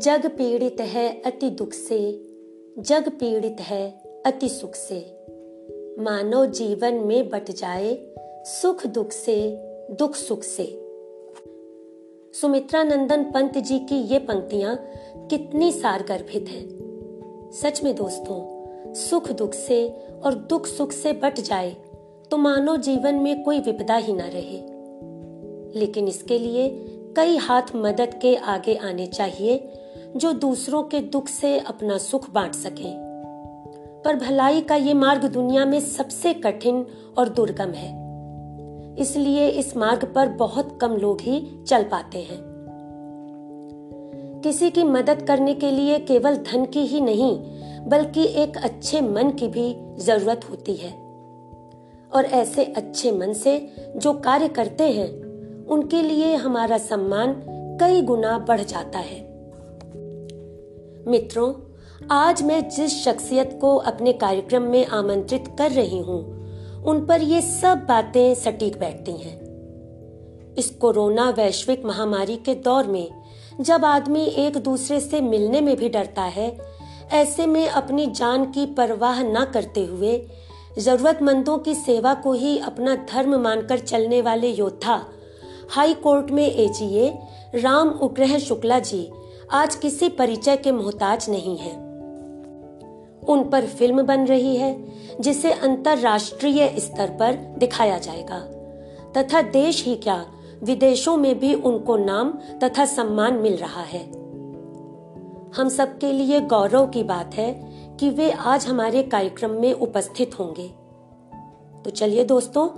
जग पीड़ित है अति दुख से, जग पीड़ित है अति सुख से। मानव जीवन में बट जाए सुख दुख से, दुख सुख से। सुमित्रा नंदन पंत जी की ये पंक्तियाँ कितनी सारगर्भित हैं। सच में दोस्तों, सुख दुख से और दुख सुख से बट जाए तो मानव जीवन में कोई विपदा ही ना रहे। लेकिन इसके लिए कई हाथ मदद के आगे आने चाहिए जो दूसरों के दुख से अपना सुख बांट सके। पर भलाई का ये मार्ग दुनिया में सबसे कठिन और दुर्गम है। इसलिए इस मार्ग पर बहुत कम लोग ही चल पाते हैं। किसी की मदद करने के लिए केवल धन की ही नहीं, बल्कि एक अच्छे मन की भी ज़रूरत होती है। और ऐसे अच्छे मन से जो कार्य करते हैं, उनके लिए हमारा सम्मान कई गुना बढ़ जाता है। मित्रों, आज मैं जिस शख्सियत को अपने कार्यक्रम में आमंत्रित कर रही हूँ, उन पर ये सब बातें सटीक बैठती हैं। इस कोरोना वैश्विक महामारी के दौर में, जब आदमी एक दूसरे से मिलने में भी डरता है, ऐसे में अपनी जान की परवाह न करते हुए, जरूरतमंदों की सेवा को ही अपना धर्म मानकर चलने वाले योद्धा, हाई कोर्ट में एजीए राम उग्रह शुक्ला जी आज किसी परिचय के मोहताज नहीं है। उन पर फ़िल्म बन रही है, जिसे अंतरराष्ट्रीय स्तर पर दिखाया जाएगा। तथा देश ही क्या, विदेशों में भी उनको नाम तथा सम्मान मिल रहा है। हम सबके लिए गौरव की बात है कि वे आज हमारे कार्यक्रम में उपस्थित होंगे। तो चलिए दोस्तों,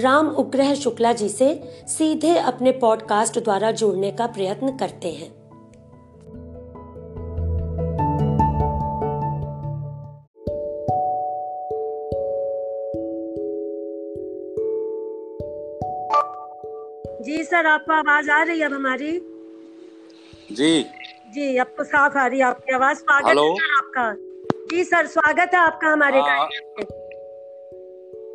राम उग्रह शुक्ला जी से सीधे अपने पॉडकास्ट द्वारा जुड़ने का प्रयत्न करते हैं। सर आपको आवाज़ आ रही है अब हमारी? जी। जी अब तो साफ़ आ रही है आपकी आवाज़। स्वागत है आपका। जी सर स्वागत है आपका हमारे कार्यक्रम में।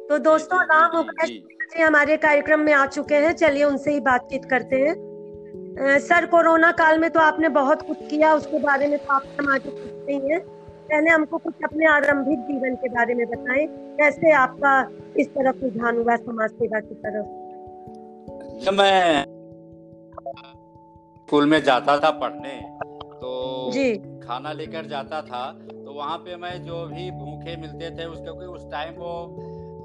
तो दोस्तों राम जी हमारे कार्यक्रम में आ चुके हैं। चलिए उनसे ही बातचीत करते हैं। सर कोरोना काल में तो आपने बहुत कुछ किया उसके बारे में तो आप समाज पूछते ही हैं। पहले हमको कुछ अपने आरंभिक जीवन के बारे में बताएँ। कैसे आपका इस तरफ़ रुझान हुआ समाज सेवा की तरफ़? जब मैं स्कूल में जाता था पढ़ने तो जी। खाना लेकर जाता था तो वहाँ पे मैं जो भी भूखे मिलते थे उसके उस टाइम वो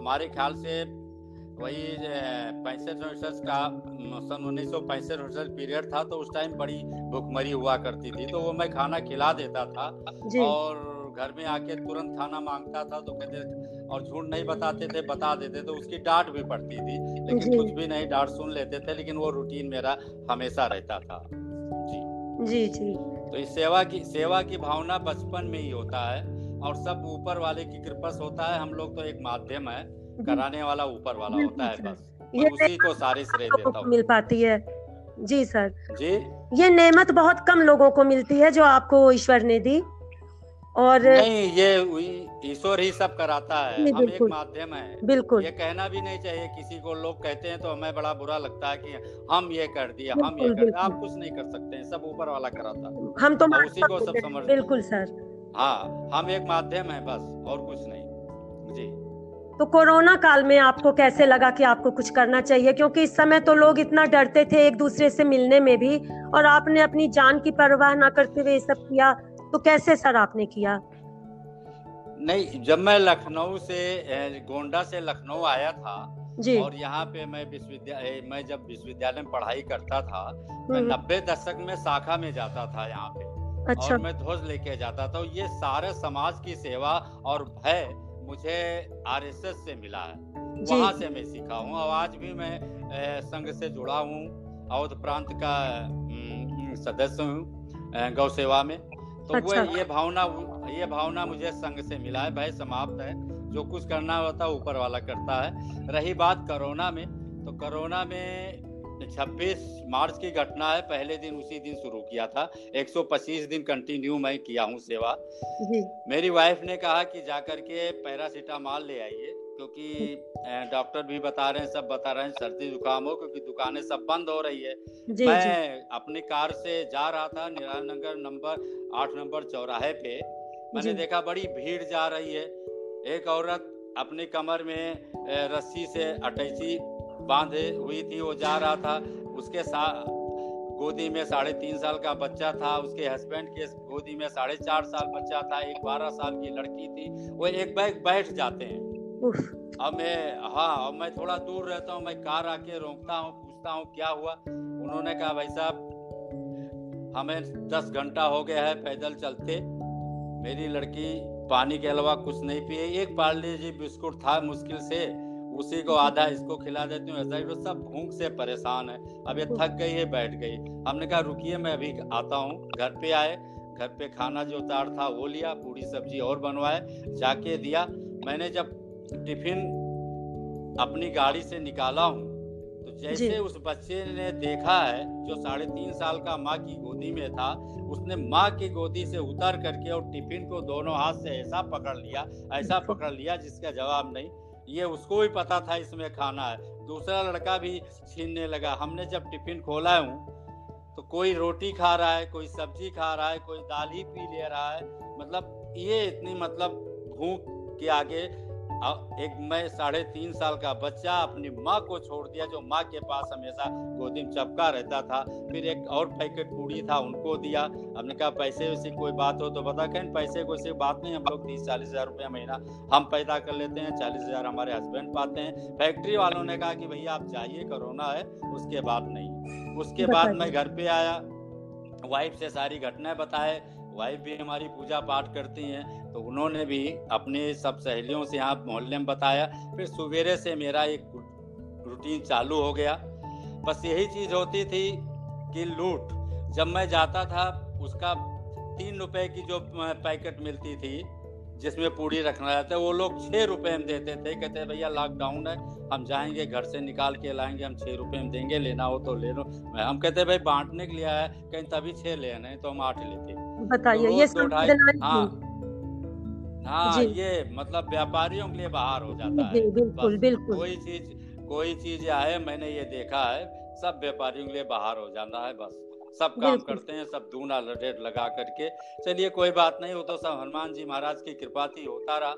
हमारे ख्याल से वही पैंसठ उनसठ का सन उन्नीस सौ पैंसठ उनसठ पीरियड था तो उस टाइम बड़ी भूखमरी हुआ करती थी तो वो मैं खाना खिला देता था और घर में आके तुरंत खाना माँगता था तो कहते और झूठ नहीं बताते थे बता देते तो उसकी डांट भी पड़ती थी। लेकिन कुछ भी नहीं डांट सुन लेते थे लेकिन वो रूटीन मेरा हमेशा रहता था। जी। जी जी। तो इस सेवा की सेवा की भावना बचपन में ही होता है और सब ऊपर वाले की कृपा से होता है। हम लोग तो एक माध्यम है कराने वाला ऊपर वाला होता है बस। ये उसी को सारे श्रेय देता हूँ। मिल पाती है। जी सर। जी। ये नेमत बहुत कम लोगों को मिलती है जो आपको ईश्वर ने दी। और नहीं ये ईश्वर ही सब कराता है। हम एक माध्यम है। बिल्कुल। ये कहना भी नहीं चाहिए किसी को लोग कहते हैं तो हमें बड़ा बुरा लगता है कि हम ये कर दिया हम ये कर दिया। आप कुछ नहीं कर सकते हैं सब ऊपर वाला कराता हम तो उसी को सब समझ बिल्कुल सर। हाँ हम एक माध्यम है बस और कुछ नहीं। जी। तो कोरोना काल में आपको कैसे लगा कि आपको कुछ करना चाहिए? क्योंकि इस समय तो लोग इतना डरते थे एक दूसरे से मिलने में भी और आपने अपनी जान की परवाह ना करते हुए ये सब किया। तो कैसे सर आपने किया? नहीं जब मैं लखनऊ से गोंडा से लखनऊ आया था जी। और यहाँ पे मैं विश्वविद्यालय मैं जब विश्वविद्यालय में पढ़ाई करता था मैं हम्म। नब्बे दशक में शाखा में जाता था यहाँ पे अच्छा। और मैं ध्वज लेके जाता था ये सारे समाज की सेवा और भय मुझे आरएसएस से मिला है। वहाँ से मैं सीखा हूँ और आज भी मैं संघ से जुड़ा हूँ अवध प्रांत का सदस्य हूँ गौ सेवा में। तो अच्छा। वो ये भावना ये भावना मुझे संघ से मिला है भय समाप्त है। जो कुछ करना होता है ऊपर वाला करता है। रही बात कोरोना में तो कोरोना में 26 मार्च की घटना है। पहले दिन उसी दिन शुरू किया था। 125 दिन कंटिन्यू मैं किया हूँ सेवा। मेरी वाइफ ने कहा कि जाकर के पैरासीटामॉल ले आइए। क्योंकि डॉक्टर भी बता रहे हैं सब बता रहे हैं सर्दी जुकाम हो क्योंकि दुकानें सब बंद हो रही है। जी, मैं जी. अपनी कार से जा रहा था निराल नगर नंबर आठ नंबर चौराहे पे। मैंने देखा बड़ी भीड़ जा रही है। एक औरत अपनी कमर में रस्सी से अटैची बांधे हुई थी वो जा रहा था। उसके साथ गोदी में साढ़े तीन साल का बच्चा था उसके हस्बैंड के गोदी में साढ़े चार साल बच्चा था एक बारह साल की लड़की थी। वो एक बैग बैठ जाते हैं। अब मैं हाँ अब मैं थोड़ा दूर रहता हूँ, मैं कार आके रोकता हूँ, पूछता हूँ, क्या हुआ? उन्होंने कहा, भाई साहब, हमें दस घंटा हो गया है पैदल चलते। मेरी लड़की पानी के अलावा कुछ नहीं पिए। एक पार्ले जी बिस्कुट था मुश्किल से, उसी को आधा इसको खिला देती हूँ। ऐसा सब भूख से परेशान है। अब ये थक गई है, बैठ गई। हमने कहा, रुकिए, मैं अभी आता हूँ। घर पे आए। घर पे खाना जो तार था, वो लिया, पूरी सब्ज़ी और बनवाए। जाके दिया। मैंने जब टिफ़िन अपनी गाड़ी से निकाला हूँ। तो जैसे उस बच्चे ने देखा है जो साढ़े तीन साल का माँ की गोदी में था उसने माँ की गोदी से उतर करके और टिफ़िन को दोनों हाथ से ऐसा पकड़ लिया ऐसा पकड़ लिया जिसका जवाब नहीं। ये उसको भी पता था इसमें खाना है। दूसरा लड़का भी छीनने लगा। हमने जब टिफ़िन खोला हूँ तो कोई रोटी खा रहा है कोई सब्ज़ी खा रहा है कोई दाल ही पी ले रहा है। मतलब ये इतनी मतलब भूख के आगे एक मैं साढ़े तीन साल का बच्चा अपनी माँ को छोड़ दिया जो माँ के पास हमेशा गोदी में चपका रहता था। फिर एक और पैकेट पूड़ी था उनको दिया। हमने कहा पैसे वैसे कोई बात हो तो बता। कहें पैसे को से बात नहीं हम लोग तीस चालीस हज़ार रुपया महीना हम पैदा कर लेते हैं चालीस हज़ार हमारे हस्बैंड पाते हैं। फैक्ट्री वालों ने कहा कि भैया आप जाइए कोरोना है उसके बाद नहीं। उसके बाद मैं घर पे आया वाइफ से सारी घटनाएँ बताए वाइफ भी हमारी पूजा पाठ करती हैं तो उन्होंने भी अपने सब सहेलियों से यहाँ मोहल्ले में बताया। फिर सवेरे से मेरा एक रूटीन चालू हो गया। बस यही चीज़ होती थी कि लूट। जब मैं जाता था, उसका तीन रुपए की जो पैकेट मिलती थी, जिसमें पूड़ी रखना रहता है वो लोग छः रुपए में देते थे। कहते भैया लॉकडाउन है, हम जाएँगे, घर से निकाल के लाएँगे, हम छः रुपए में देंगे, लेना हो तो ले लो। हम कहते भाई, बांटने के लिए आया कहीं तभी छः ले आने तो हम आठ लेते बताइए ये हाँ। हाँ ये मतलब व्यापारियों के लिए बाहर हो जाता है। बिल्कुल बिल्कुल। कोई चीज़ कोई चीज़ आए मैंने ये देखा है सब व्यापारियों के लिए बाहर हो जाता है बस। सब काम करते हैं सब दूना रेट लगा करके। चलिए कोई बात नहीं वो तो सब हनुमान जी महाराज की कृपा थी होता रहा।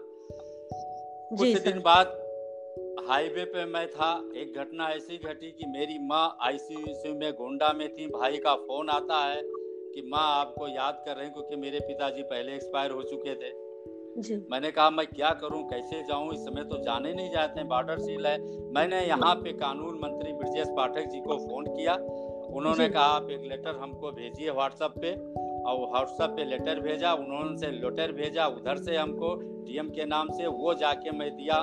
कुछ दिन बाद हाईवे पे मैं था एक घटना ऐसी घटी कि मेरी माँ आईसीयू में गोंडा में थी भाई का फ़ोन आता है कि माँ आपको याद कर रहे हैं क्योंकि मेरे पिताजी पहले एक्सपायर हो चुके थे। जी। मैंने कहा मैं क्या करूँ? कैसे जाऊँ? इस समय तो जाने नहीं जाते हैं। बॉर्डर सील है। मैंने यहाँ पे कानून मंत्री ब्रजेश पाठक जी को फ़ोन किया। उन्होंने कहा आप एक लेटर हमको भेजिए व्हाट्सएप पे। और व्हाट्सएप पे लेटर भेजा उन्होंने से लेटर भेजा उधर से हमको डीएम के नाम से वो जाके मैं दिया।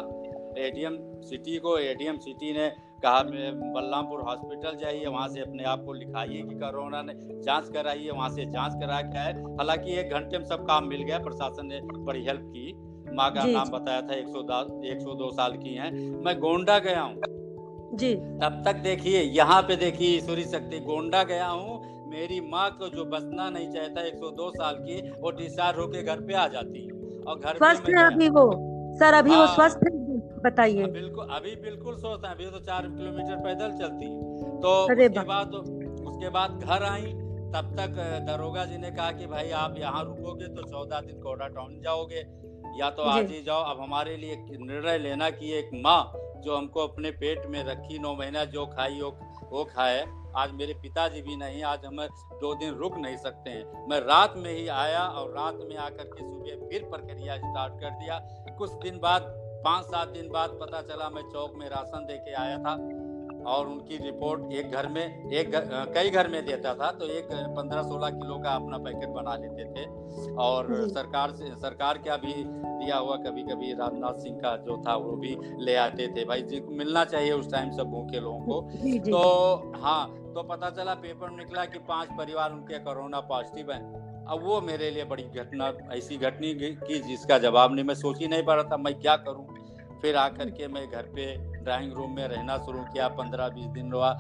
एडीएम सिटी को एडीएम सिटी ने कहा बलरामपुर हॉस्पिटल जाइए वहाँ से अपने आप को लिखाइए कि कोरोना ने जाँच कराइए वहाँ से जाँच करा के आए। हालाँकि एक घंटे में सब काम मिल गया प्रशासन ने बड़ी हेल्प की। माँ का नाम बताया था एक सौ एक सौ दो साल की है। मैं गोंडा गया हूँ। जी। तब तक देखिए यहाँ पे देखिए ईश्वरी शक्ति गोंडा गया हूँ। मेरी माँ को जो बचना नहीं चाहता 102 साल की वो डिस्चार्ज होके घर पे आ जाती। है और घर स्वस्थ है अभी वो। सर अभी आ, वो हाँ। स्वस्थ है बताइए। हाँ, बिल्कुल अभी बिल्कुल सोचते हैं अभी तो चार किलोमीटर पैदल चलती है। तो उसके बाद उसके बाद घर आई तब तक दरोगा जी ने कहा कि भाई आप यहाँ रुकोगे तो चौदह दिन कोडा टाउन जाओगे। या तो आज ही जाओ अब हमारे लिए निर्णय लेना कि एक माँ जो हमको अपने पेट में रखी नौ महीना जो खाई हो वो खाए। आज मेरे पिताजी भी नहीं आज हम दो दिन रुक नहीं सकते हैं। मैं रात में ही आया और रात में आकर के सुबह फिर प्रक्रिया स्टार्ट कर दिया। कुछ दिन बाद पाँच सात दिन बाद पता चला मैं चौक में राशन दे के आया था और उनकी रिपोर्ट एक घर में एक घर, कई घर में देता था तो एक पंद्रह सोलह किलो का अपना पैकेट बना लेते थे और सरकार से सरकार का भी दिया हुआ कभी कभी राजनाथ सिंह का जो था वो भी ले आते थे। भाई जी मिलना चाहिए उस टाइम सब भूखे लोगों को। तो हाँ तो पता चला पेपर निकला कि पाँच परिवार उनके कोरोना पॉजिटिव है। अब वो मेरे लिए बड़ी घटना, ऐसी घटनी की जिसका जवाब नहीं, मैं सोच ही नहीं पा रहा था, मैं क्या करूँ? फिर आकर के मैं घर पे ड्राइंग रूम में रहना शुरू किया पंद्रह बीस दिन रहा।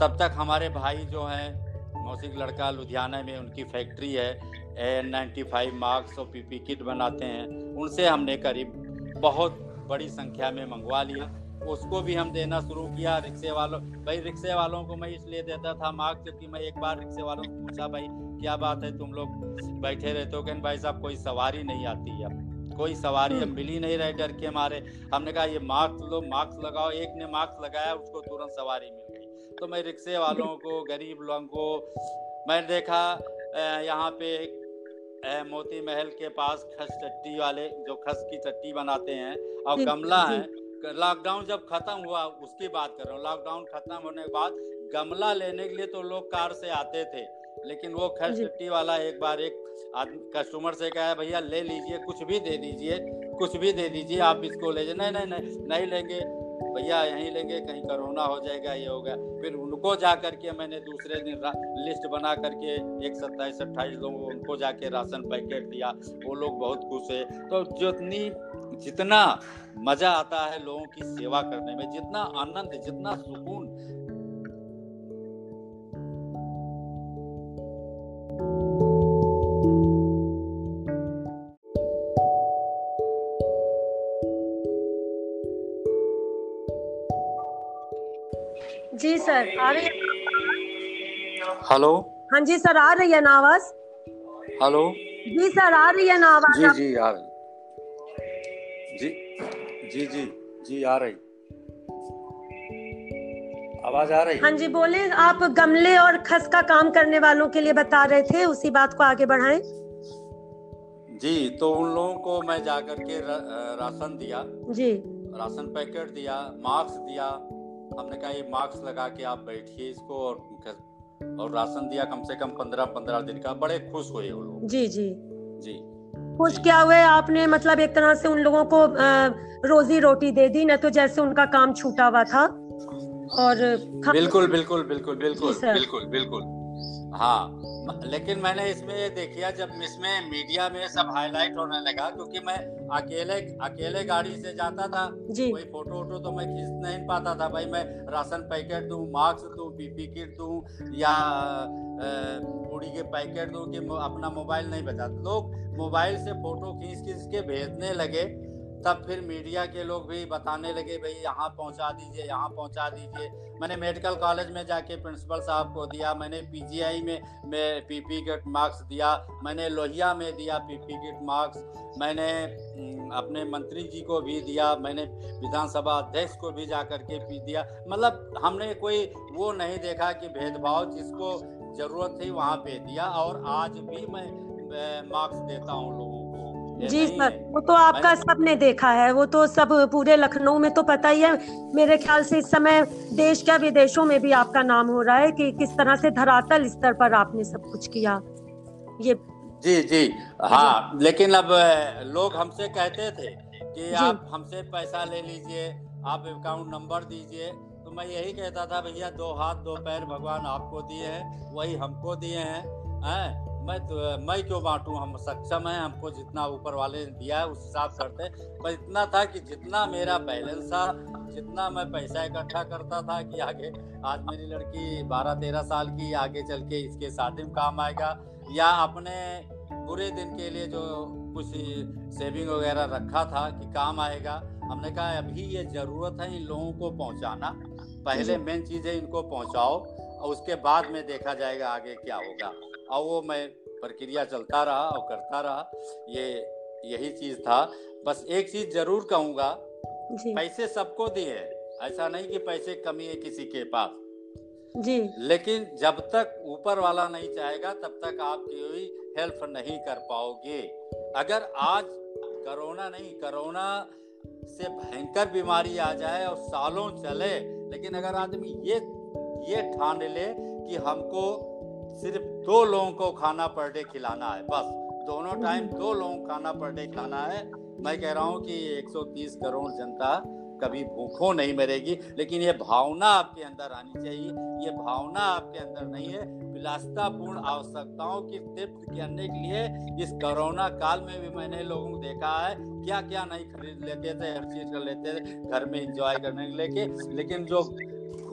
तब तक हमारे भाई जो हैं, मौसिक लड़का लुधियाना में, उनकी फैक्ट्री है एन नाइन्टी फाइव मार्क्स और पीपी किट बनाते हैं। उनसे हमने करीब बहुत बड़ी संख्या में मंगवा लिया। उसको भी हम देना शुरू किया रिक्शे वालों भाई रिक्शे वालों को मैं इसलिए देता था मार्क्स क्योंकि मैं एक बार रिक्शे वालों को पूछा भाई क्या बात है तुम लोग बैठे रहते हो? कहने भाई साहब कोई सवारी नहीं आती अब कोई सवारी अब मिल ही नहीं रहे डर के मारे। हमने कहा ये मास्क लो मास्क लगाओ। एक ने मास्क लगाया उसको तुरंत सवारी मिल गई। तो मैं रिक्शे वालों को गरीब लोगों को मैंने देखा यहाँ पे मोती महल के पास खस चट्टी वाले जो खस की चट्टी बनाते हैं और गमला है लॉकडाउन जब खत्म हुआ उसकी बात कर रहा हूँ। लॉकडाउन खत्म होने के बाद गमला लेने के लिए तो लोग कार से आते थे लेकिन वो खर्च वाला एक बार एक कस्टमर से कहा भैया ले लीजिए कुछ भी दे दीजिए कुछ भी दे दीजिए आप इसको ले जाए। नहीं नहीं नहीं नहीं लेंगे। भैया यहीं लेंगे कहीं कोरोना हो जाएगा ये होगा। फिर उनको जा करके मैंने दूसरे दिन लिस्ट बना करके एक सत्ताईस अट्ठाईस लोगों को उनको जाके राशन पैकेट दिया। वो लोग बहुत खुश है तो जितनी जितना मज़ा आता है लोगों की सेवा करने में जितना आनंद जितना सुकून। जी सर आ रही हेलो? हाँ जी सर आ रही है ना आवाज़? हेलो? जी सर आ रही है ना आवाज़? जी जी आ रही जी जी जी आ रही। आवाज़ आ रही? हाँ जी बोले आप गमले और खस का काम करने वालों के लिए बता रहे थे उसी बात को आगे बढ़ाएँ। जी तो उन लोगों को मैं जाकर के राशन दिया। जी। राशन पैकेट दिया मास्क दिया। हमने कहा ये मास्क लगा के आप बैठिए इसको और और राशन दिया कम से कम पंद्रह पंद्रह दिन का। बड़े खुश हुए वो लोग। जी जी। जी। खुश क्या हुए? आपने मतलब एक तरह से उन लोगों को रोजी रोटी दे दी न तो जैसे उनका काम छूटा हुआ था। और बिल्कुल बिल्कुल बिल्कुल बिल्कुल बिल्कुल बिल्कुल। हाँ लेकिन मैंने इसमें ये देखिया जब इसमें मीडिया में सब हाईलाइट होने लगा क्योंकि मैं अकेले अकेले गाड़ी से जाता था कोई फ़ोटो वोटो तो मैं खींच नहीं पाता था। भाई मैं राशन पैकेट दूँ मास्क दूँ पीपी किट दूँ या पूड़ी के पैकेट दूँ कि अपना मोबाइल नहीं बचा। लोग मोबाइल से फ़ोटो खींच खींच के भेजने लगे। तब फिर मीडिया के लोग भी बताने लगे, भाई यहाँ पहुँचा दीजिए, यहाँ पहुँचा दीजिए। मैंने मेडिकल कॉलेज में जाके प्रिंसिपल साहब को दिया, मैंने पीजीआई में, मैं पीपी किट मार्क्स दिया, मैंने लोहिया में दिया पीपी किट मार्क्स, मैंने अपने मंत्री जी को भी दिया, मैंने विधानसभा अध्यक्ष को भी जा कर के भी दिया। मतलब हमने कोई वो नहीं देखा कि भेदभाव जिसको ज़रूरत थी वहाँ पे दिया, और आज भी मैं मार्क्स देता हूँ लोगों को। जी सर वो तो आपका सबने देखा है वो तो सब पूरे लखनऊ में तो पता ही है। मेरे ख्याल से इस समय देश क्या विदेशों में भी आपका नाम हो रहा है कि किस तरह से धरातल स्तर पर आपने सब कुछ किया। ये जी जी। हाँ लेकिन अब लोग हमसे कहते थे कि आप हमसे पैसा ले लीजिए आप अकाउंट नंबर दीजिए। तो मैं यही कहता था भैया दो हाथ दो पैर भगवान आपको दिए हैं वही हमको दिए हैं? मैं तो मैं क्यों बांटू? हम सक्षम हैं हमको जितना ऊपर वाले ने दिया है उस हिसाब से करते पर इतना था कि जितना मेरा बैलेंस था जितना मैं पैसा इकट्ठा करता था कि आगे आज मेरी लड़की बारह तेरह साल की आगे चल के इसके शादी में काम आएगा या अपने बुरे दिन के लिए जो कुछ सेविंग वगैरह रखा था कि काम आएगा हमने कहा अभी ये ज़रूरत है इन लोगों को पहुंचाना। पहले मेन चीज़ है इनको पहुंचाओ और उसके बाद में देखा जाएगा आगे क्या होगा। और वो मैं प्रक्रिया चलता रहा और करता रहा। ये यही चीज़ था। बस एक चीज़ ज़रूर कहूँगा पैसे सबको दिए ऐसा नहीं कि पैसे कमी है किसी के पास। जी। लेकिन जब तक ऊपर वाला नहीं चाहेगा तब तक आप कोई हेल्प नहीं कर पाओगे। अगर आज कोरोना नहीं कोरोना से भयंकर बीमारी आ जाए और सालों चले लेकिन अगर आदमी ये ये ठान ले कि हमको सिर्फ़ दो लोगों को खाना पर डे खिलाना है। बस, दोनों टाइम दो लोगों को खाना पर डे खिलाना है। मैं कह रहा हूँ कि 130 करोड़ जनता कभी भूखों नहीं मरेगी, लेकिन ये भावना आपके अंदर आनी चाहिए। ये भावना आपके अंदर नहीं है। विलासतापूर्ण आवश्यकताओं की तृप्त करने के लिए इस कोरोना काल में भी मैंने लोगों को देखा है क्या क्या नहीं खरीद लेते थे, हर चीज़ कर लेते थे, घर में इंजॉय करने के लेके लेकिन जो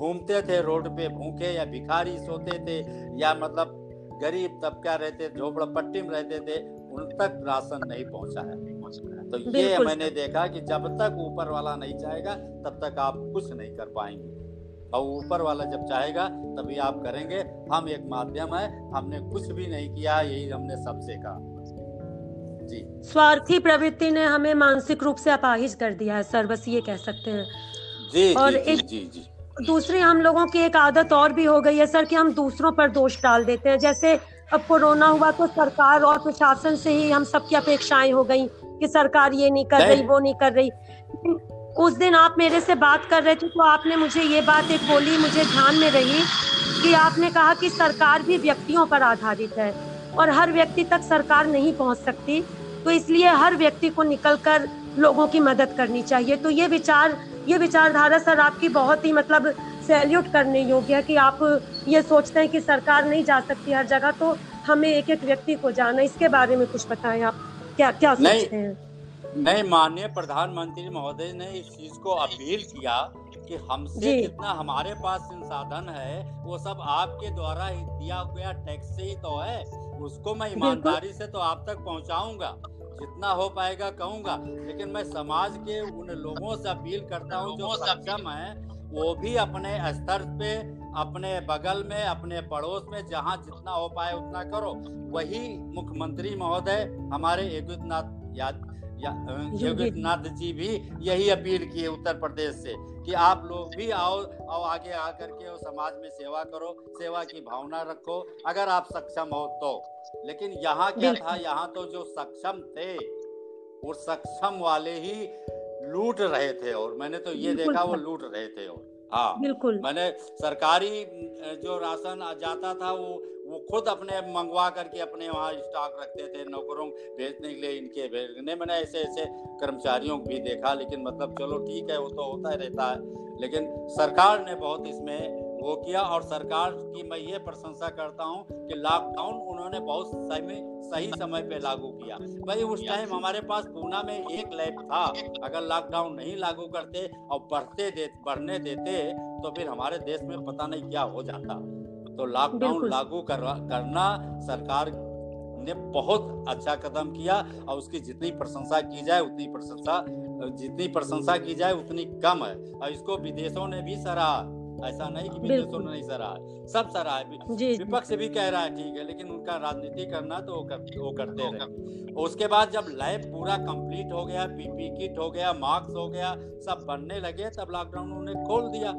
घूमते थे रोड पे भूखे या भिखारी सोते थे या मतलब गरीब तबका रहते झोपड़ा पट्टी में रहते थे उन तक राशन नहीं पहुँचा है। तो ये मैंने देखा कि जब तक ऊपर वाला नहीं चाहेगा तब तक आप कुछ नहीं कर पाएँगे। और ऊपर वाला जब चाहेगा तभी आप करेंगे। हम एक माध्यम है हमने कुछ भी नहीं किया यही हमने सबसे कहा। जी। स्वार्थी प्रवृत्ति ने हमें मानसिक रूप से अपाहिज कर दिया है सर बस ये कह सकते हैं। जी और जी, एक जी, जी, दूसरी हम लोगों की एक आदत और भी हो गई है सर कि हम दूसरों पर दोष डाल देते हैं। जैसे अब कोरोना हुआ तो सरकार और प्रशासन से ही हम सबकी अपेक्षाएँ हो गई कि सरकार ये नहीं कर रही वो नहीं कर रही। उस दिन आप मेरे से बात कर रहे थे तो आपने मुझे ये बात एक बोली मुझे ध्यान में रही कि आपने कहा कि सरकार भी व्यक्तियों पर आधारित है और हर व्यक्ति तक सरकार नहीं पहुँच सकती। तो इसलिए हर व्यक्ति को निकलकर लोगों की मदद करनी चाहिए। तो ये विचार ये विचारधारा सर आपकी बहुत ही मतलब सैल्यूट करने योग्य है कि आप ये सोचते हैं कि सरकार नहीं जा सकती हर जगह तो हमें एक एक व्यक्ति को जाना इसके बारे में कुछ बताएँ आप। क्या क्या सोचते हैं? नहीं माननीय प्रधानमंत्री महोदय ने इस चीज़ को अपील किया कि हमसे जितना हमारे पास संसाधन है वो सब आपके द्वारा दिया गया टैक्स से ही तो है। उसको मैं ईमानदारी से तो आप तक पहुंचाऊँगा। जितना हो पाएगा कहूँगा। लेकिन मैं समाज के उन लोगों से अपील करता हूँ जो सक्षम है वो भी अपने स्तर पे अपने बगल में अपने पड़ोस में जहाँ जितना हो पाए उतना करो। वही मुख्यमंत्री महोदय हमारे योगितनाथ याद योगितनाथ जी भी यही अपील किए उत्तर प्रदेश से कि आप लोग भी आओ और आगे आकर के समाज में सेवा करो सेवा की भावना रखो अगर आप सक्षम हो तो। लेकिन यहाँ क्या था यहाँ तो जो सक्षम थे वो सक्षम वाले ही लूट रहे थे और मैंने तो ये देखा वो लूट रहे थे और हाँ। बिल्कुल। मैंने सरकारी जो राशन जाता था वो वो खुद अपने मंगवा करके अपने वहाँ स्टॉक रखते थे, नौकरों भेजने के लिए इनके भेजने। मैंने ऐसे ऐसे कर्मचारियों को भी देखा, लेकिन मतलब चलो ठीक है, वो तो होता ही रहता है। लेकिन सरकार ने बहुत इसमें वो किया और सरकार की मैं ये प्रशंसा करता हूँ कि लॉकडाउन उन्होंने बहुत सही सही समय पे लागू किया। भाई, उस टाइम हमारे पास पूना में एक लैब था। अगर लॉकडाउन नहीं लागू करते और बढ़ते दे, बढ़ने देते तो फिर हमारे देश में पता नहीं क्या हो जाता। तो लॉकडाउन लागू कर, करना सरकार ने बहुत अच्छा कदम किया और उसकी जितनी प्रशंसा की जाए उतनी प्रशंसा जितनी प्रशंसा की जाए उतनी कम है। और इसको विदेशों ने भी सराहा। ऐसा नहीं कि विदेशों ने नहीं सराहा। सब सराहा है। विपक्ष भी कह रहा है ठीक है लेकिन उनका राजनीति करना तो वो, कर, वो करते रहे। उसके बाद जब लैब पूरा कंप्लीट हो गया पीपी किट हो गया मास्क हो गया सब बनने लगे तब लॉकडाउन उन्होंने खोल दिया।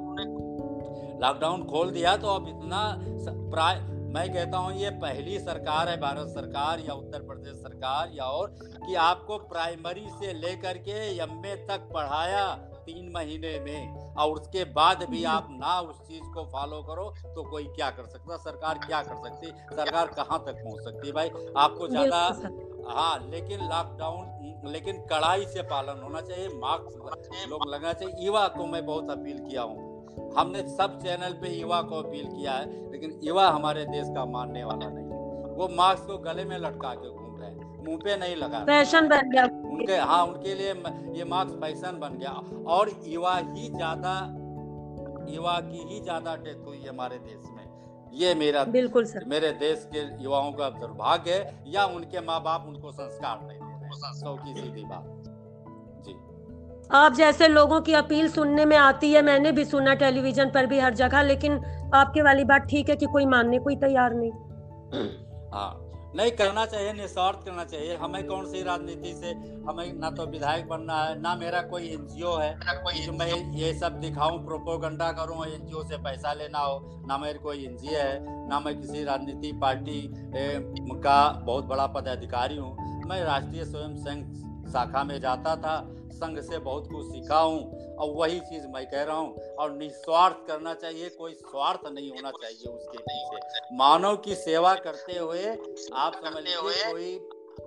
लॉकडाउन खोल दिया तो अब इतना प्राय मैं कहता हूँ ये पहली सरकार है भारत सरकार या उत्तर प्रदेश सरकार या और कि आपको प्राइमरी से लेकर के एम तक पढ़ाया तीन महीने में और उसके बाद भी आप ना उस चीज़ को फॉलो करो तो कोई क्या कर सकता सरकार क्या कर सकती सरकार कहाँ तक पहुँच सकती भाई? आपको ज़्यादा हाँ लेकिन लॉकडाउन लेकिन कड़ाई से पालन होना चाहिए मास्क लोग लगना चाहिए युवा को मैं बहुत अपील किया हूँ। हमने सब चैनल पे युवा को अपील किया है लेकिन युवा हमारे देश का मानने वाला नहीं वो मास्क को गले में लटका के घूम रहे हैं मुँह पे नहीं लगा फ़ैशन बन गया। उनके हाँ उनके लिए ये मास्क फ़ैशन बन गया। और युवा ही ज़्यादा युवा की ही ज़्यादा डेथ हुई हमारे देश में। ये मेरा बिल्कुल सर। मेरे देश के युवाओं का दुर्भाग्य है या उनके माँ बाप उनको संस्कार नहीं दे रहे सौ की सीधी बात। आप जैसे लोगों की अपील सुनने में आती है मैंने भी सुना टेलीविज़न पर भी हर जगह लेकिन आपके वाली बात ठीक है कि कोई मानने कोई तैयार नहीं। हाँ नहीं करना चाहिए निस्वार्थ करना चाहिए। हमें कौन सी राजनीति से हमें ना तो विधायक बनना है ना मेरा कोई एनजीओ है जो मैं ये सब दिखाऊँ प्रोपोगंडा करूँ एनजीओ से पैसा लेना हो ना मेरे कोई एनजीओ है ना मैं किसी राजनीति पार्टी का बहुत बड़ा पदाधिकारी हूँ। मैं राष्ट्रीय स्वयं संघ शाखा में जाता था संघ से बहुत कुछ सीखा हूँ और वही चीज़ मैं कह रहा हूँ। और निस्वार्थ करना चाहिए कोई स्वार्थ नहीं होना चाहिए उसके पीछे। मानव की सेवा करते हुए आप समझ लीजिए कोई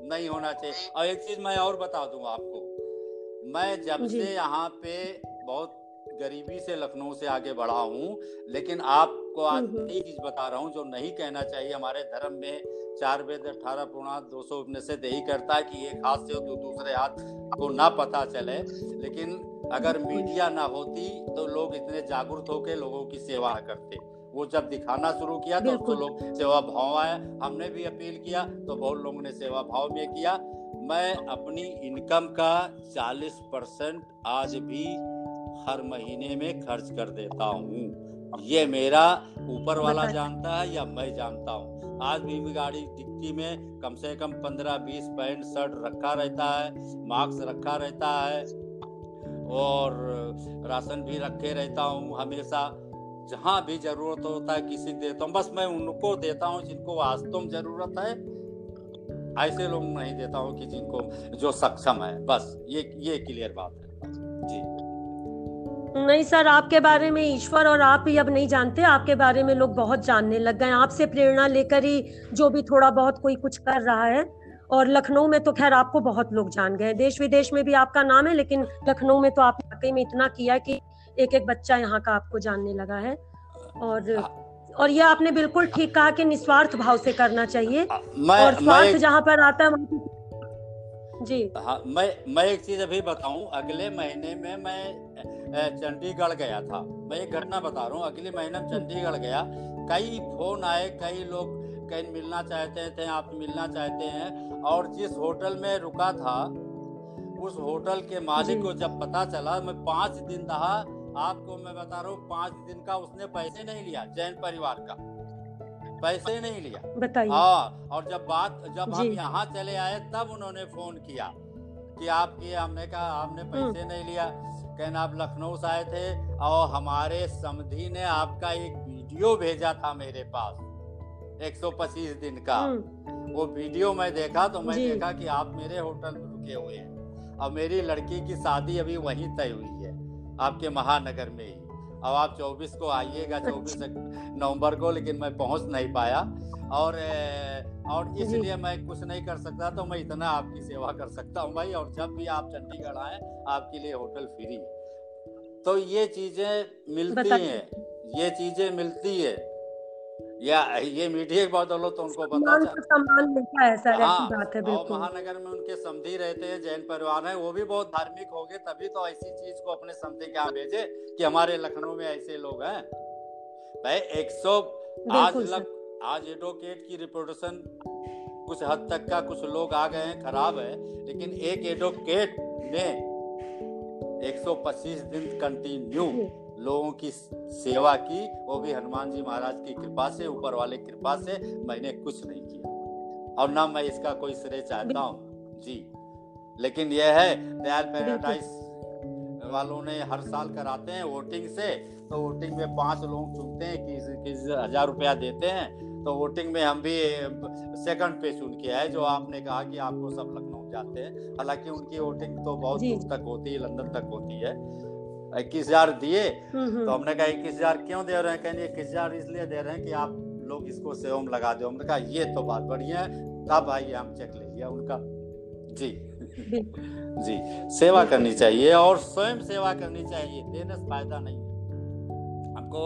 नहीं होना चाहिए। और एक चीज़ मैं और बता दूँगा आपको। मैं जब से यहाँ पे बहुत गरीबी से लखनऊ से आगे बढ़ा हूँ लेकिन आपको आज हम्म, हम्म। नई चीज़ बता रहा हूँ जो नहीं कहना चाहिए। हमारे धर्म में चार वेद अठारह पूर्णा दो सौ से यही करता है कि एक हाथ से तो दूसरे हाथ को ना पता चले। लेकिन अगर मीडिया ना होती तो लोग इतने जागरूक होकर लोगों की सेवा करते। वो जब दिखाना शुरू किया तो, तो लोग सेवा भाव आया हमने भी अपील किया तो बहुत लोगों ने सेवा भाव में किया। मैं अपनी इनकम का 40 परसेंट आज भी हर महीने में खर्च कर देता हूँ। ये मेरा ऊपर वाला जानता है या मैं जानता हूँ? आज भी गाड़ी डिक्की में कम से कम पंद्रह बीस पैंट शर्ट रखा रहता है मास्क रखा रहता है और राशन भी रखे रहता हूँ हमेशा। जहाँ भी ज़रूरत होता है किसी देता हूँ। बस मैं उनको देता हूँ जिनको वास्तव में ज़रूरत है ऐसे लोग नहीं देता हूँ कि जिनको जो सक्षम है। बस ये ये क्लियर बात है। नहीं सर आपके बारे में ईश्वर और आप ही अब नहीं जानते आपके बारे में लोग बहुत जानने लग गए आपसे प्रेरणा लेकर ही जो भी थोड़ा बहुत कोई कुछ कर रहा है। और लखनऊ में तो खैर आपको बहुत लोग जान गए देश विदेश में भी आपका नाम है लेकिन लखनऊ में तो आप वाकई में इतना किया कि एक एक बच्चा यहाँ का आपको जानने लगा है। और और ये आपने बिल्कुल ठीक कहा कि निस्वार्थ भाव से करना चाहिए। मैं, और स्वार्थ जहाँ पर आता है जी। हाँ मैं मैं एक चीज़ अभी बताऊँ। अगले महीने में मैं चंडीगढ़ गया था। मैं एक घटना बता रहा हूँ। अगले महीने चंडीगढ़ गया। कई फ़ोन आए कई लोग कहीं मिलना चाहते थे आप मिलना चाहते हैं। और जिस होटल में रुका था उस होटल के मालिक को जब पता चला मैं पाँच दिन रहा। आपको मैं बता रहा हूँ पाँच दिन का उसने पैसे नहीं लिया जैन परिवार का। पैसे नहीं लिया। बताइए। हाँ और जब बात जब हम यहाँ चले आए तब उन्होंने फ़ोन किया। कि आपकी हमने कहा आपने हम्म। पैसे नहीं लिया। कहना आप लखनऊ से आए थे और हमारे समधी ने आपका एक वीडियो भेजा था मेरे पास 125 दिन का। हम्म। वो वीडियो मैं देखा तो मैं देखा कि आप मेरे होटल में रुके हुए हैं। और मेरी लड़की की शादी अभी वहीं तय हुई है आपके महानगर में ही। अब आप 24 को आइएगा 24 नवंबर को लेकिन मैं पहुँच नहीं पाया। और और इसलिए मैं कुछ नहीं कर सकता तो मैं इतना आपकी सेवा कर सकता हूँ भाई। और जब भी आप चंडीगढ़ आए आपके लिए होटल फ्री। तो ये चीज़ें मिलती हैं। ये चीज़ें मिलती है। या ये मीडिया की बात बोलो तो उनको मिलता है सर हाँ, बात है बिल्कुल। महानगर में उनके समधी रहते हैं जैन परिवार है वो भी बहुत धार्मिक हो गए तभी तो ऐसी चीज़ को अपने समधी के यहाँ भेजे कि हमारे लखनऊ में ऐसे लोग हैं। भाई एक सौ आज लग आज एडवोकेट की रिपोर्टेशन कुछ हद तक का कुछ लोग आ गए हैं, खराब है, लेकिन एक एडवोकेट ने 125 दिन कंटिन्यू लोगों की सेवा की, वो भी हनुमान जी महाराज की कृपा से, ऊपर वाले कृपा से, मैंने कुछ नहीं किया। और ना मैं इसका कोई श्रेय चाहता हूँ। जी। लेकिन यह है, दयाल पैराडाइज वालों ने हर साल कराते हैं वोटिंग से तो वोटिंग में पाँच लोग चुनते हैं किस हज़ार रुपया देते हैं। तो वोटिंग में हम भी सेकंड पे चुन के आए जो आपने कहा कि आपको सब लखनऊ जाते हैं। हालाँकि उनकी वोटिंग तो बहुत दूर तक होती है लंदन तक होती है। इक्कीस हज़ार दिए हम्म, हम्म। तो हमने कहा इक्कीस हज़ार क्यों दे रहे हैं? कहेंगे इक्कीस हज़ार इसलिए दे रहे हैं कि आप लोग इसको सेवम लगा दो। हमने कहा ये तो बात बढ़िया है। तब आइए हम चेक ले लिया उनका। जी। जी। सेवा करनी चाहिए और स्वयं सेवा करनी चाहिए देने से फ़ायदा नहीं हमको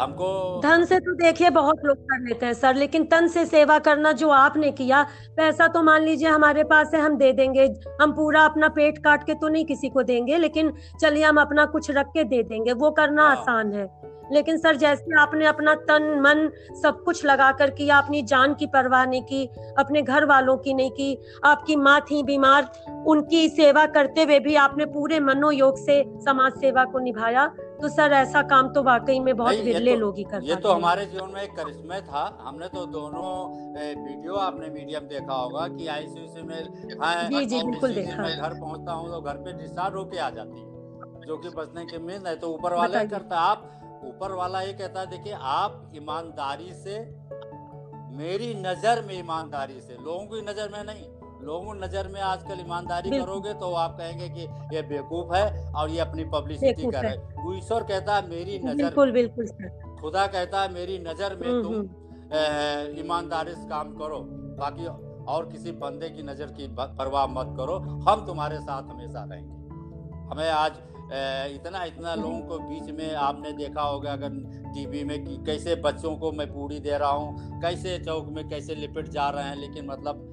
हमको धन से तो देखिए बहुत लोग कर लेते हैं सर लेकिन तन से सेवा करना जो आपने किया पैसा तो मान लीजिए हमारे पास है हम दे देंगे हम पूरा अपना पेट काट के तो नहीं किसी को देंगे लेकिन चलिए हम अपना कुछ रख के दे देंगे वो करना हाँ। आसान है लेकिन सर जैसे आपने अपना तन मन सब कुछ लगा कर किया अपनी जान की परवाह नहीं की अपने घर वालों की नहीं की आपकी माँ थी बीमार उनकी सेवा करते हुए भी आपने पूरे मनोयोग से समाज सेवा को निभाया तो सर ऐसा काम तो वाकई में बहुत विरले तो, लोग ही करते ये तो हमारे जीवन में एक करिश्मे था। हमने तो दोनों वीडियो आपने मीडियम देखा होगा कि आईसीयू में हाँ, जी जी बिल्कुल देखा। मैं घर पहुँचता हूँ तो घर पे डिस्चार्ज होके आ जाती है जो कि बचने के में नहीं तो ऊपर वाला करता आप ऊपर वाला ये कहता है देखिए आप ईमानदारी से मेरी नज़र में ईमानदारी से लोगों की नज़र में नहीं लोगों नज़र में आजकल ईमानदारी करोगे तो आप कहेंगे कि ये बेवकूफ़ है और ये अपनी पब्लिसिटी कर रहे है। ईश्वर कहता है मेरी नज़र बिल्कुल बिल्कुल खुदा कहता है मेरी नज़र में हम्म, तुम हम्म। ईमानदारी से काम करो। बाकी और किसी बंदे की नज़र की परवाह मत करो। हम तुम्हारे साथ हमेशा रहेंगे। हमें आज इतना इतना लोगों को बीच में आपने देखा होगा अगर टीवी में कि कैसे बच्चों को मैं पूरी दे रहा हूँ कैसे चौक में कैसे लिपट जा रहे हैं लेकिन मतलब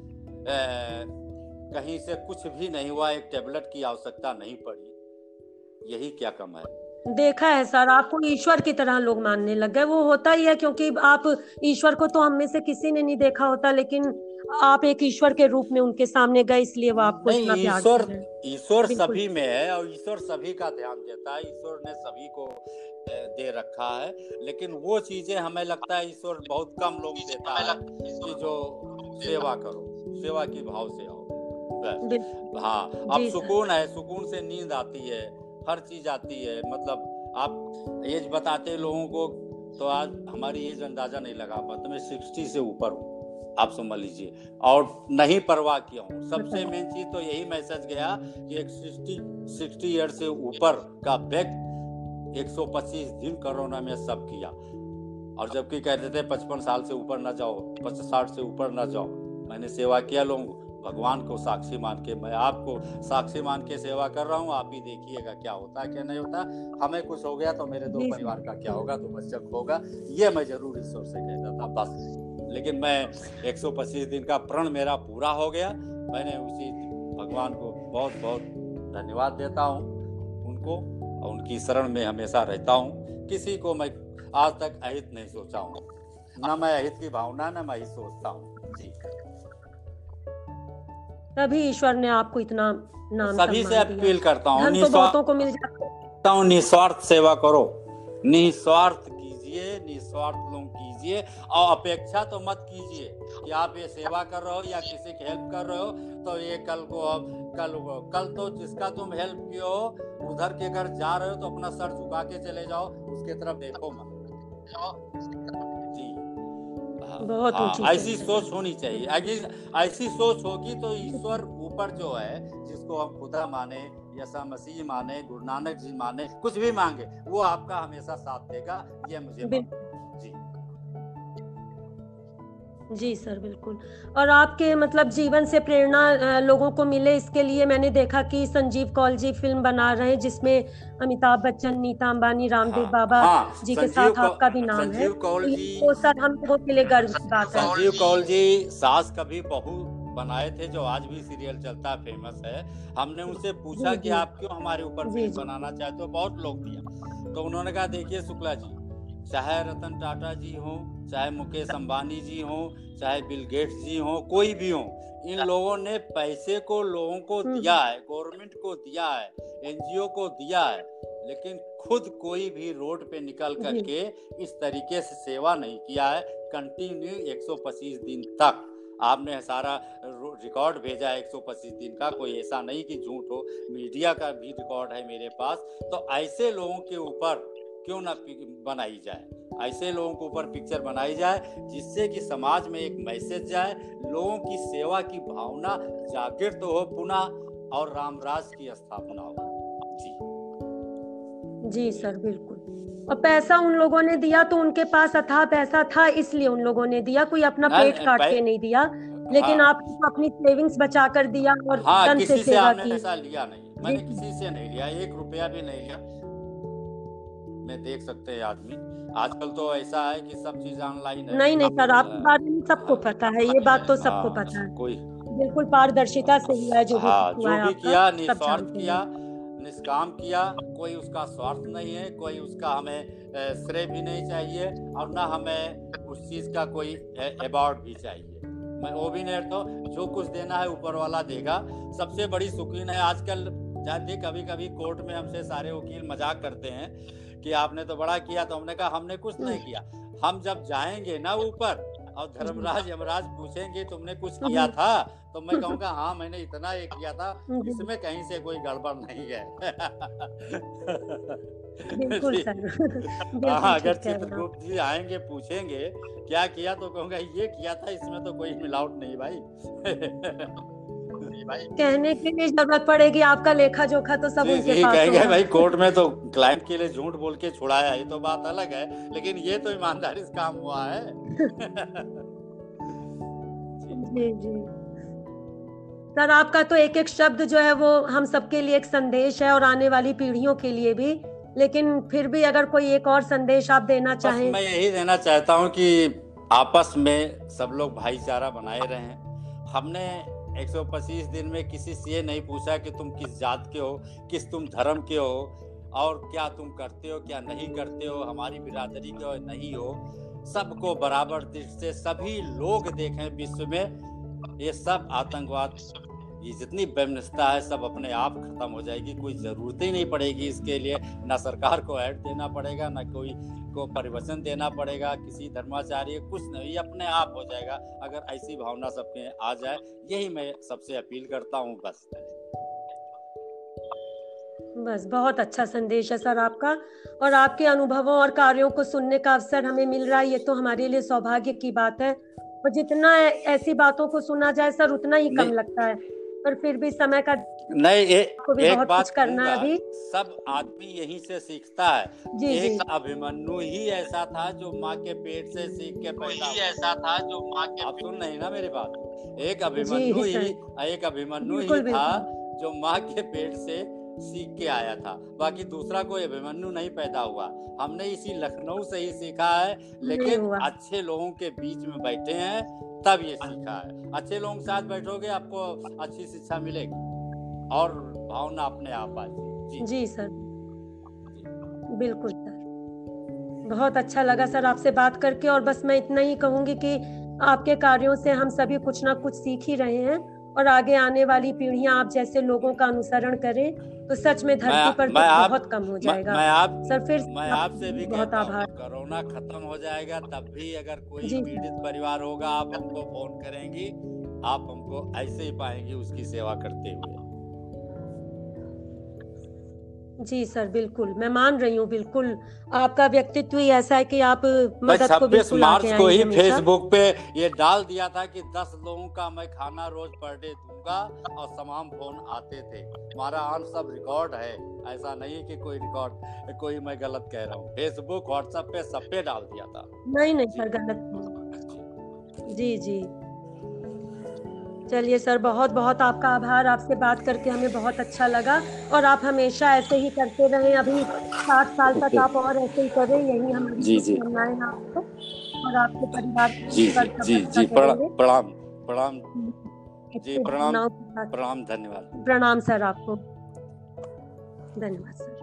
कहीं से कुछ भी नहीं हुआ एक टेबलेट की आवश्यकता नहीं पड़ी। यही क्या कम है? देखा है सर आपको ईश्वर की तरह लोग मानने लग गए। वो होता ही है क्योंकि आप ईश्वर को तो हम में से किसी ने नहीं देखा होता लेकिन आप एक ईश्वर के रूप में उनके सामने गए इसलिए वो आपको ईश्वर ईश्वर सभी में है और ईश्वर सभी का ध्यान देता है। ईश्वर ने सभी को दे रखा है। लेकिन वो चीज़ें हमें लगता है ईश्वर बहुत कम लोग देता है कि जो सेवा करो। सेवा की भाव से आओ। हाँ अब सुकून है सुकून से नींद आती है हर चीज़ आती है मतलब आप एज बताते लोगों को तो आज हमारी एज अंदाज़ा नहीं लगा पाता। मैं सिक्सटी से ऊपर हूँ आप समझ लीजिए। और नहीं परवाह किया हूँ। सबसे मेन चीज़ तो यही मैसेज गया कि एक सिक्सटी सिक्सटी ईयर से ऊपर का व्यक्ति 125 दिन कोरोना में सब किया। और जबकि कहते थे पचपन साल से ऊपर ना जाओ पचास साठ से ऊपर ना जाओ। मैंने सेवा किया लोगों भगवान को साक्षी मान के मैं आपको साक्षी मान के सेवा कर रहा हूँ। आप ही देखिएगा क्या होता है क्या नहीं होता। हमें कुछ हो गया तो मेरे दो परिवार का क्या होगा तो बच्चा होगा ये मैं ज़रूर ईश्वर से कहता था बस। लेकिन मैं 125 दिन का प्रण मेरा पूरा हो गया। मैंने उसी भगवान को बहुत बहुत धन्यवाद देता हूँ उनको और उनकी शरण में हमेशा रहता हूँ। किसी को मैं आज तक अहित नहीं सोचा हूँ। न मैं अहित की भावना ना मैं अहित सोचता हूँ। जी। तभी ईश्वर ने आपको इतना नाम सभी से अपील करता हूँ तो को मिल जाता हूँ। निस्वार्थ सेवा करो। निस्वार्थ कीजिए निस्वार्थ लोग कीजिए और अपेक्षा तो मत कीजिए कि आप ये सेवा कर रहे हो या किसी की हेल्प कर रहे हो। तो ये कल को अब कल को कल तो जिसका तुम हेल्प किए हो उधर के घर जा रहे हो तो अपना सर झुका के चले जाओ उसके तरफ़ देखो मत। बहुत हाँ, ऐसी सोच होनी चाहिए। ऐसी सोच होगी तो ईश्वर ऊपर जो है जिसको आप खुदा माने यसा मसीह माने गुरु नानक जी माने कुछ भी मांगे वो आपका हमेशा साथ देगा ये मुझे जी सर बिल्कुल। और आपके मतलब जीवन से प्रेरणा लोगों को मिले इसके लिए मैंने देखा कि संजीव कौल जी फ़िल्म बना रहे हैं जिसमें अमिताभ बच्चन नीता अंबानी रामदेव हाँ, बाबा हाँ, जी के साथ आपका भी नाम है। तो सर हम लोगों के लिए गर्व की बात है। संजीव कौल जी सास कभी बहू बनाए थे जो आज भी सीरियल चलता फ़ेमस है। हमने उनसे पूछा कि आप क्यों हमारे ऊपर फ़िल्म बनाना चाहते हो? बहुत लोग दिया। तो उन्होंने कहा देखिए शुक्ला जी चाहे रतन टाटा जी हो चाहे मुकेश अंबानी जी हो चाहे बिल गेट्स जी हो कोई भी हो इन लोगों ने पैसे को लोगों को हम्म। दिया है गवर्नमेंट को दिया है एनजीओ को दिया है लेकिन खुद कोई भी रोड पे निकल करके इस तरीके से सेवा नहीं किया है कंटिन्यू 125 दिन तक। आपने सारा रिकॉर्ड भेजा है 125 दिन का कोई ऐसा नहीं कि झूठ हो। मीडिया का भी रिकॉर्ड है मेरे पास। तो ऐसे लोगों के ऊपर क्यों ना बनाई जाए। ऐसे लोगों के ऊपर पिक्चर बनाई जाए जिससे कि समाज में एक मैसेज जाए लोगों की सेवा की भावना जागृत हो पुनः और रामराज की स्थापना हो। जी। जी सर बिल्कुल। और पैसा उन लोगों ने दिया तो उनके पास अथा पैसा था इसलिए उन लोगों ने दिया। कोई अपना पेट काट के नहीं दिया लेकिन हाँ, आपने अपनी सेविंग्स बचा कर दिया और हाँ, किसी से, से आपने पैसा लिया नहीं। मैंने किसी से नहीं लिया एक रुपया भी नहीं लिया। में देख सकते हैं आदमी। आजकल तो ऐसा है कि सब चीज़ ऑनलाइन है। नहीं नहीं सर आपके बारे में सबको पता है ये बात तो सबको हाँ, पता है। कोई। बिल्कुल पारदर्शिता से ही है जो भी हाँ, जो भी किया निस्वार्थ किया निष्काम किया कोई उसका स्वार्थ नहीं है कोई उसका हमें श्रेय भी नहीं चाहिए और ना हमें उस चीज़ का कोई अवार्ड भी चाहिए। मैं वो भी नहीं तो जो कुछ देना है ऊपर वाला देगा। सबसे बड़ी सुकून है आजकल जानते कभी कभी कोर्ट में हमसे सारे वकील मज़ाक करते हैं। कि आपने तो बड़ा किया तो हमने कहा हमने कुछ नहीं किया। हम जब जाएँगे ना ऊपर और धर्मराज यमराज पूछेंगे तुमने कुछ किया था? तो मैं कहूँगा हाँ मैंने इतना ये किया था इसमें कहीं से कोई गड़बड़ नहीं है। हाँ अगर चित्रगुप्त जी आएँगे पूछेंगे क्या किया? तो कहूँगा ये किया था इसमें तो कोई मिलावट नहीं भाई। कहने की लिए ज़रूरत पड़ेगी आपका लेखा जोखा तो सब उनके पास कहेंगे भाई कोर्ट में तो क्लाइंट के लिए झूठ बोल के छुड़ाया ये तो बात अलग है लेकिन ये तो ईमानदारी से काम हुआ है। जी जी। सर आपका तो एक एक शब्द जो है वो हम सबके लिए एक संदेश है और आने वाली पीढ़ियों के लिए भी लेकिन फिर भी अगर कोई एक और संदेश आप देना चाहें। मैं यही देना चाहता हूँ कि आपस में सब लोग भाईचारा बनाए रहे। हमने 125 दिन में किसी से ये नहीं पूछा कि तुम किस जात के हो, किस तुम धर्म के हो, और क्या तुम करते हो, क्या नहीं करते हो, हमारी बिरादरी के हो नहीं हो, सबको बराबर दृष्टि से सभी लोग देखें विश्व में, ये सब आतंकवाद। ये जितनी व्यवस्था है, सब अपने आप खत्म हो जाएगी, कोई ज़रूरत ही नहीं पड़ेगी इसके लिए, ना सरकार को ऐड देना पड़ेगा, ना कोई को परिवचन देना पड़ेगा किसी धर्माचार्य कुछ नहीं अपने आप हो जाएगा अगर ऐसी भावना सबके आ जाए यही मैं सबसे अपील करता हूँ बस। बस बहुत अच्छा संदेश है सर आपका और आपके अनुभवों और कार्यों को सुनने का अवसर हमें मिल रहा है ये तो हमारे लिए सौभाग्य की बात है और जितना ऐसी बातों को सुना जाए सर उतना ही कम लगता है। पर फिर भी समय का नहीं ए, एक बात करना अभी। सब आदमी यहीं से सीखता है। जी, एक जी. अभिमन्यु ही ऐसा था जो माँ के पेट से सीख के पैदा ही ऐसा था जो माँ के आप सुन नहीं ना मेरी बात? एक अभिमन्यु ही एक अभिमन्यु ही था जो माँ के पेट से सीख के आया था। बाकी दूसरा कोई अभिमन्यु नहीं पैदा हुआ। हमने इसी लखनऊ से ही सीखा है लेकिन अच्छे लोगों के बीच में बैठे हैं। तब ये सीखा है। अच्छे लोगों के साथ बैठोगे, आपको अच्छी शिक्षा मिलेगी। और भावना अपने आप आ जी। जी, सर। बिल्कुल, सर। बहुत अच्छा लगा, सर, आपसे बात करके। और बस मैं इतना ही कहूँगी कि आपके कार्यों से हम सभी कुछ ना कुछ सीख ही रहे हैं। और आगे आने वाली पीढ़ियाँ आप जैसे लोगों का अनुसरण करें तो सच में धरती पर तो बहुत कम हो जाएगा। मैं, मैं आप सर फिर मैं आपसे भी बहुत आभार। कोरोना खत्म हो जाएगा तब भी अगर कोई पीड़ित परिवार होगा आप हमको फ़ोन करेंगी आप हमको ऐसे ही पाएँगे उसकी सेवा करते हुए। जी सर बिल्कुल। मैं मान रही हूँ बिल्कुल। आपका व्यक्तित्व ही ऐसा है कि आप मदद को बिल्कुल मार्च को ही फेसबुक पे ये डाल दिया था कि दस लोगों का मैं खाना रोज पर डे दूँगा और तमाम फ़ोन आते थे। हमारा आन सब रिकॉर्ड है। ऐसा नहीं कि कोई रिकॉर्ड कोई मैं गलत कह रहा हूँ। फेसबुक व्हाट्सएप पे सब पे डाल दिया था। नहीं नहीं सर गलत जी जी। चलिए सर बहुत बहुत आपका आभार। आपसे बात करके हमें बहुत अच्छा लगा और आप हमेशा ऐसे ही करते रहे। अभी साठ साल तक आप और ऐसे ही करें यही हम जी जी। आपको और आपके परिवार जी जी जी प्रणाम प्रणाम जी प्रणाम प्रणाम धन्यवाद। प्रणाम सर आपको। धन्यवाद सर।